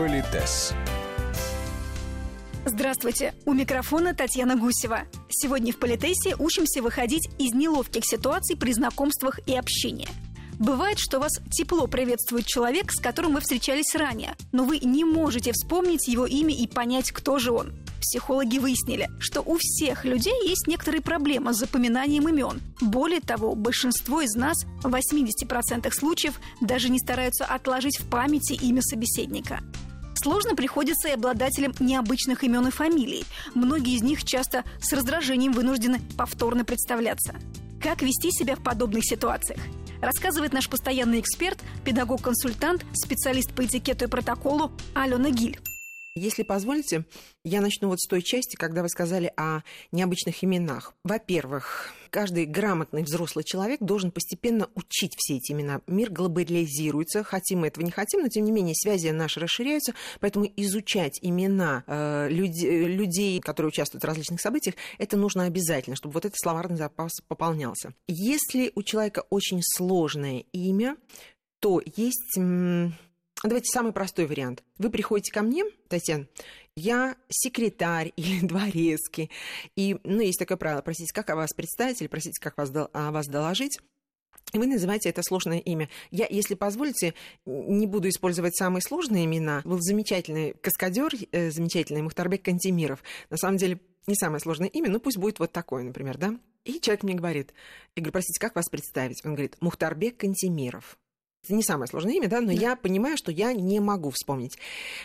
Политес. Здравствуйте! У микрофона Татьяна Гусева. Сегодня в Политесе учимся выходить из неловких ситуаций при знакомствах и общении. Бывает, что вас тепло приветствует человек, с которым вы встречались ранее, но вы не можете вспомнить его имя и понять, кто же он. Психологи выяснили, что у всех людей есть некоторые проблемы с запоминанием имен. Более того, большинство из нас, в 80% случаев, даже не стараются отложить в памяти имя собеседника. Сложно приходится и обладателям необычных имен и фамилий. Многие из них часто с раздражением вынуждены повторно представляться. Как вести себя в подобных ситуациях? Рассказывает наш постоянный эксперт, педагог-консультант, специалист по этикету и протоколу Алена Гиль. Если позволите, я начну вот с той части, когда вы сказали о необычных именах. Во-первых, каждый грамотный взрослый человек должен постепенно учить все эти имена. Мир глобализируется, хотим мы этого не хотим, но тем не менее связи наши расширяются, поэтому изучать имена э, людей, людей, которые участвуют в различных событиях, это нужно обязательно, чтобы вот этот словарный запас пополнялся. Если у человека очень сложное имя, то есть Давайте самый простой вариант. Вы приходите ко мне, Татьяна, я секретарь или дворецкий, и, ну, есть такое правило, просите, как о вас представить, или просите, как вас, о вас доложить. И вы называете это сложное имя. Я, если позволите, не буду использовать самые сложные имена. Был замечательный каскадер, э, замечательный Мухтарбек Кантемиров. На самом деле, не самое сложное имя, но пусть будет вот такое, например, да? И человек мне говорит, я говорю, простите, как вас представить? Он говорит, Мухтарбек Кантемиров. Это не самое сложное имя, да, но я понимаю, что я не могу вспомнить.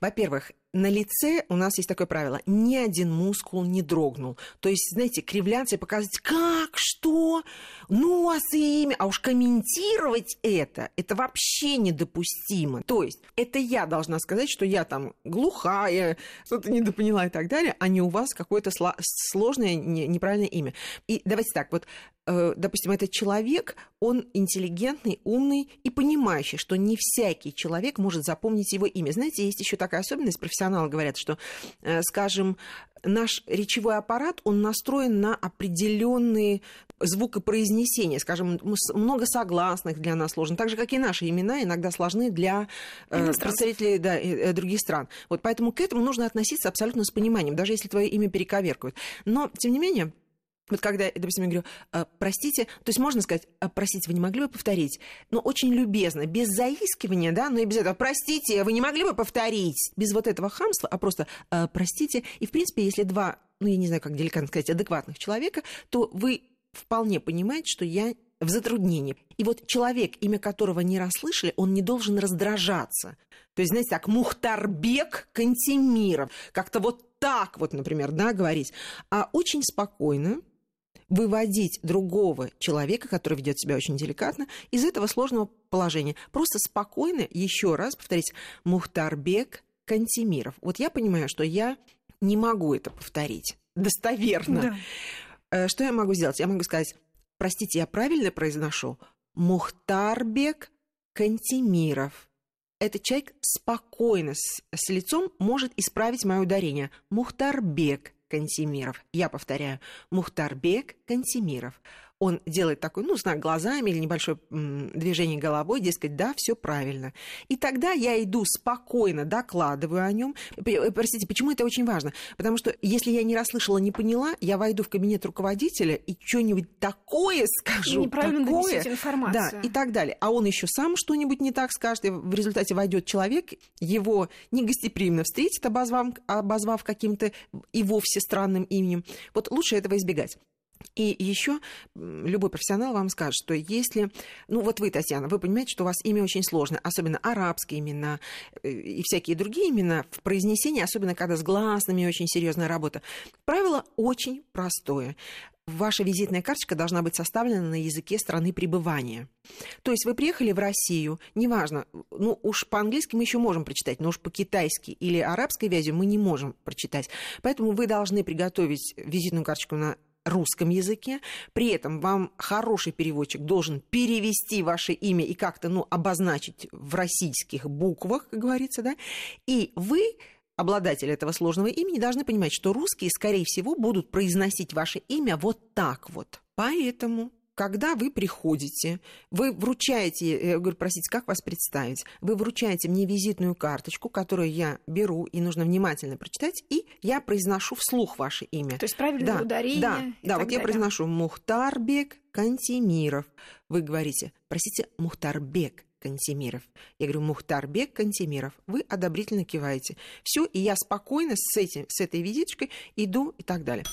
Во-первых, на лице у нас есть такое правило. Ни один мускул не дрогнул. То есть, знаете, кривляться и показывать, как, что, нос и имя. А уж комментировать это, это вообще недопустимо. То есть, это я должна сказать, что я там глухая, что-то недопоняла и так далее, а не у вас какое-то сложное, неправильное имя. И давайте так, вот э, допустим, этот человек, он интеллигентный, умный и понимающий, что не всякий человек может запомнить его имя. Знаете, есть еще такая особенность профессиональная профессионалы говорят, что, э, скажем, наш речевой аппарат, он настроен на определенные звукопроизнесения, скажем, много согласных для нас сложно, так же, как и наши имена иногда сложны для э, представителей да, э, других стран. Вот поэтому к этому нужно относиться абсолютно с пониманием, даже если твое имя перековеркают. Но, тем не менее, вот когда, допустим, я говорю, «А, простите, то есть можно сказать, «А, простите, вы не могли бы повторить? Но очень любезно, без заискивания, да, но и без этого, простите, вы не могли бы повторить? Без вот этого хамства, а просто «А, простите. И, в принципе, если два, ну, я не знаю, как деликатно сказать, адекватных человека, то вы вполне понимаете, что я в затруднении. И вот человек, имя которого не расслышали, он не должен раздражаться. То есть, знаете, так, Мухтарбек Кантемиров. Как-то вот так вот, например, да, говорить. А очень спокойно, выводить другого человека, который ведет себя очень деликатно, из этого сложного положения. Просто спокойно, еще раз повторить, Мухтарбек Кантемиров. Вот я понимаю, что я не могу это повторить достоверно. Да. Э, что я могу сделать? Я могу сказать, простите, я правильно произношу? Мухтарбек Кантемиров. Этот человек спокойно с, с лицом может исправить мое ударение. Мухтарбек Кантемиров. Я повторяю, Мухтарбек Кантемиров он делает такой, ну, знак глазами или небольшое движение головой, дескать, да, все правильно. И тогда я иду спокойно, докладываю о нем. Э, простите, почему это очень важно? Потому что если я не расслышала, не поняла, я войду в кабинет руководителя и что-нибудь такое скажу. Неправильно такое, информацию. Да, и так далее. А он еще сам что-нибудь не так скажет, и в результате войдет человек, его негостеприимно встретит, обозвав, обозвав каким-то и вовсе странным именем. Вот лучше этого избегать. И еще любой профессионал вам скажет, что если, ну вот вы, Татьяна, вы понимаете, что у вас имя очень сложное, особенно арабские имена э, и всякие другие имена в произнесении, особенно когда с гласными очень серьезная работа. Правило очень простое. Ваша визитная карточка должна быть составлена на языке страны пребывания. То есть вы приехали в Россию, неважно, ну уж по-английски мы еще можем прочитать, но уж по-китайски или арабской вязью мы не можем прочитать. Поэтому вы должны приготовить визитную карточку на русском языке, при этом вам хороший переводчик должен перевести ваше имя и как-то, ну, обозначить в российских буквах, как говорится, да, и вы обладатель этого сложного имени должны понимать, что русские, скорее всего, будут произносить ваше имя вот так вот. Поэтому когда вы приходите, вы вручаете, я говорю, простите, как вас представить? Вы вручаете мне визитную карточку, которую я беру, и нужно внимательно прочитать, и я произношу вслух ваше имя. То есть правильное да, ударение. Да, да, вот далее. я произношу Мухтарбек Кантемиров. Вы говорите, простите, Мухтарбек Кантемиров. Я говорю, Мухтарбек Кантемиров. Вы одобрительно киваете. Все, и я спокойно с, этим, с этой визиточкой иду и так далее.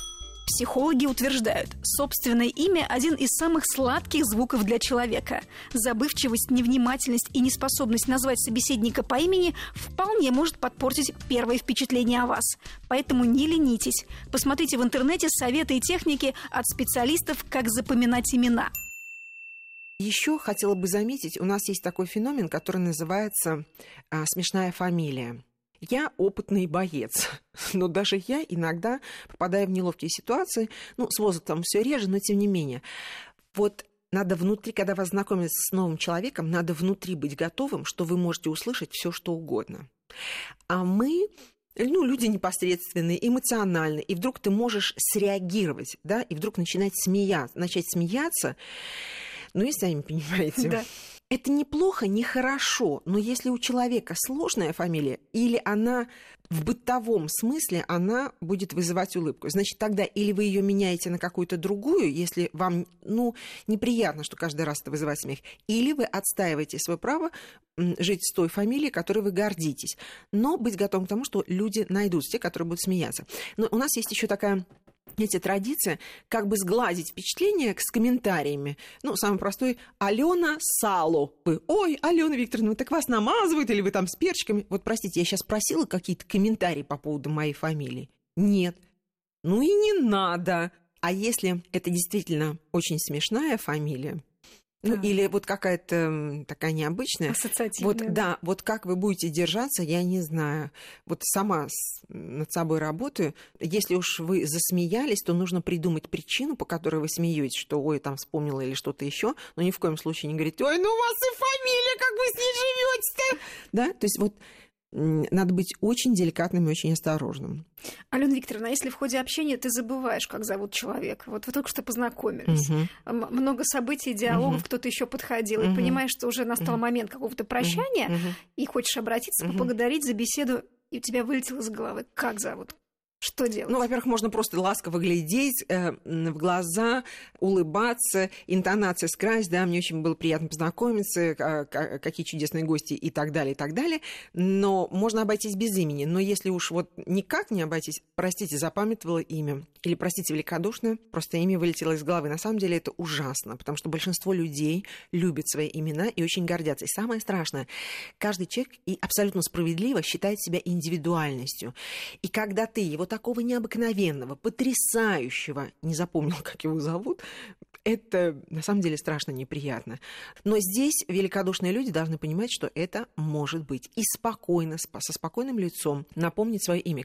Психологи утверждают, собственное имя – один из самых сладких звуков для человека. Забывчивость, невнимательность и неспособность назвать собеседника по имени вполне может подпортить первое впечатление о вас. Поэтому не ленитесь. Посмотрите в интернете советы и техники от специалистов, как запоминать имена. Еще хотела бы заметить, у нас есть такой феномен, который называется а, смешная фамилия. Я опытный боец, но даже я иногда попадаю в неловкие ситуации, ну, с возрастом все реже, но тем не менее. Вот надо внутри, когда вас знакомят с новым человеком, надо внутри быть готовым, что вы можете услышать все, что угодно. А мы ну, люди непосредственные, эмоциональные, и вдруг ты можешь среагировать, да, и вдруг начинать смеяться, начать смеяться, ну, и сами понимаете. Да. Это неплохо, не хорошо, но если у человека сложная фамилия, или она в бытовом смысле, она будет вызывать улыбку. Значит, тогда или вы ее меняете на какую-то другую, если вам, ну, неприятно, что каждый раз это вызывает смех, или вы отстаиваете свое право жить с той фамилией, которой вы гордитесь. Но быть готовым к тому, что люди найдутся, те, которые будут смеяться. Но у нас есть еще такая эти традиция как бы сгладить впечатление с комментариями. Ну, самый простой Алена Сало. Вы, ой, Алена Викторовна, так вас намазывают или вы там с перчиками? Вот, простите, я сейчас просила какие-то комментарии по поводу моей фамилии. Нет. Ну и не надо. А если это действительно очень смешная фамилия, ну, да. или вот какая-то такая необычная. Ассоциативная. Вот, да, вот как вы будете держаться, я не знаю. Вот сама над собой работаю. Если уж вы засмеялись, то нужно придумать причину, по которой вы смеетесь, что ой, там вспомнила или что-то еще, но ни в коем случае не говорить, ой, ну у вас и фамилия, как вы с ней живете-то? Да, то есть вот надо быть очень деликатным и очень осторожным. Алена Викторовна, а если в ходе общения ты забываешь, как зовут человека, вот вы только что познакомились, угу. много событий, диалогов, угу. кто-то еще подходил, угу. и понимаешь, что уже настал угу. момент какого-то прощания, угу. и хочешь обратиться, поблагодарить за беседу, и у тебя вылетело из головы, как зовут? Что делать? Ну, во-первых, можно просто ласково глядеть э, в глаза, улыбаться, интонация скрась, да, мне очень было приятно познакомиться, э, какие чудесные гости и так далее, и так далее. Но можно обойтись без имени. Но если уж вот никак не обойтись, простите, запамятовала имя. Или, простите, великодушно, просто имя вылетело из головы. На самом деле это ужасно, потому что большинство людей любят свои имена и очень гордятся. И самое страшное, каждый человек и абсолютно справедливо считает себя индивидуальностью. И когда ты его такого необыкновенного, потрясающего, не запомнил, как его зовут, это на самом деле страшно неприятно. Но здесь великодушные люди должны понимать, что это может быть. И спокойно, со спокойным лицом напомнить свое имя.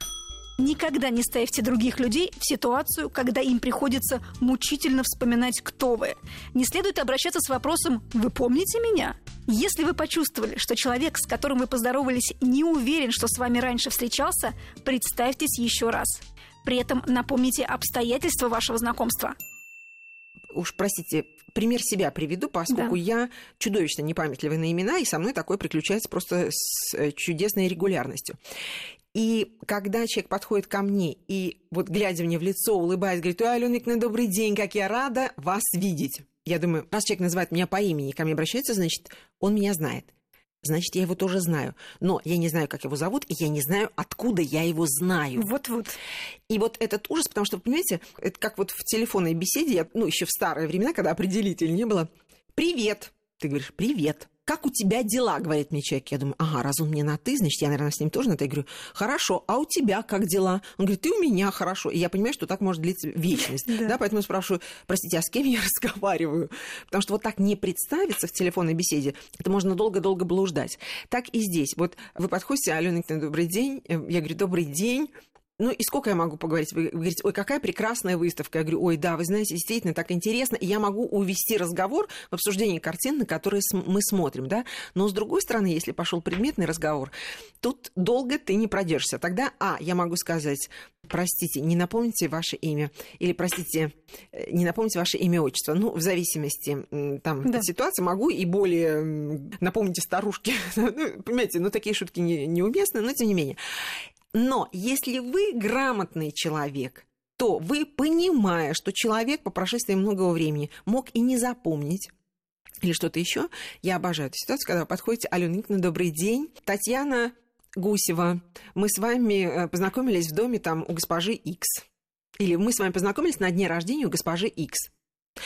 Никогда не ставьте других людей в ситуацию, когда им приходится мучительно вспоминать, кто вы. Не следует обращаться с вопросом «Вы помните меня?». Если вы почувствовали, что человек, с которым вы поздоровались, не уверен, что с вами раньше встречался, представьтесь еще раз. При этом напомните обстоятельства вашего знакомства. Уж простите, пример себя приведу, поскольку да. я чудовищно непамятливая на имена, и со мной такое приключается просто с э, чудесной регулярностью. И когда человек подходит ко мне и вот глядя мне в лицо, улыбаясь, говорит, ой, Алена Викторовна, добрый день, как я рада вас видеть. Я думаю, раз человек называет меня по имени и ко мне обращается, значит, он меня знает. Значит, я его тоже знаю. Но я не знаю, как его зовут, и я не знаю, откуда я его знаю. Вот-вот. И вот этот ужас, потому что, понимаете, это как вот в телефонной беседе, я, ну, еще в старые времена, когда определителей не было. «Привет!» Ты говоришь «Привет!» Как у тебя дела, говорит мне человек. Я думаю, ага, раз он мне на ты, значит, я, наверное, с ним тоже на ты. Я говорю, хорошо, а у тебя как дела? Он говорит, ты у меня хорошо. И я понимаю, что так может длиться вечность. Да, поэтому спрашиваю, простите, а с кем я разговариваю? Потому что вот так не представиться в телефонной беседе, это можно долго-долго блуждать. Так и здесь. Вот вы подходите, Алена добрый день. Я говорю, добрый день. Ну и сколько я могу поговорить? Вы говорите, ой, какая прекрасная выставка. Я говорю, ой, да, вы знаете, действительно так интересно. И я могу увести разговор в обсуждении картин, на которые мы смотрим, да. Но с другой стороны, если пошел предметный разговор, тут долго ты не продержишься. Тогда, а, я могу сказать, простите, не напомните ваше имя. Или, простите, э, не напомните ваше имя отчество. Ну, в зависимости там, да. от ситуации могу и более напомните старушке. Ну, понимаете, ну такие шутки не, неуместны, но тем не менее. Но если вы грамотный человек, то вы, понимая, что человек по прошествии многого времени мог и не запомнить, или что-то еще. Я обожаю эту ситуацию, когда вы подходите, Алена Николаевна, добрый день. Татьяна Гусева, мы с вами э, познакомились в доме там у госпожи X. Или мы с вами познакомились на дне рождения у госпожи X.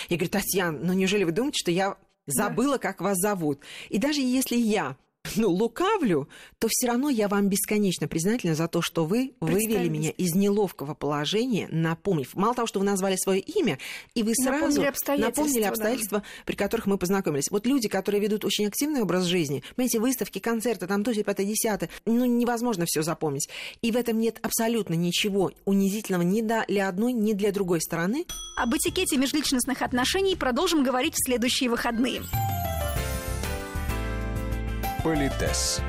Я говорю, Татьяна, ну неужели вы думаете, что я забыла, да. как вас зовут? И даже если я ну, лукавлю, то все равно я вам бесконечно признательна за то, что вы вывели меня из неловкого положения, напомнив. Мало того, что вы назвали свое имя, и вы сразу напомнили обстоятельства, напомнили обстоятельства да. при которых мы познакомились. Вот люди, которые ведут очень активный образ жизни, понимаете, выставки, концерты, там то, пятое, десятое, ну, невозможно все запомнить. И в этом нет абсолютно ничего унизительного ни для одной, ни для другой стороны. Об этикете межличностных отношений продолжим говорить в следующие выходные. Политес.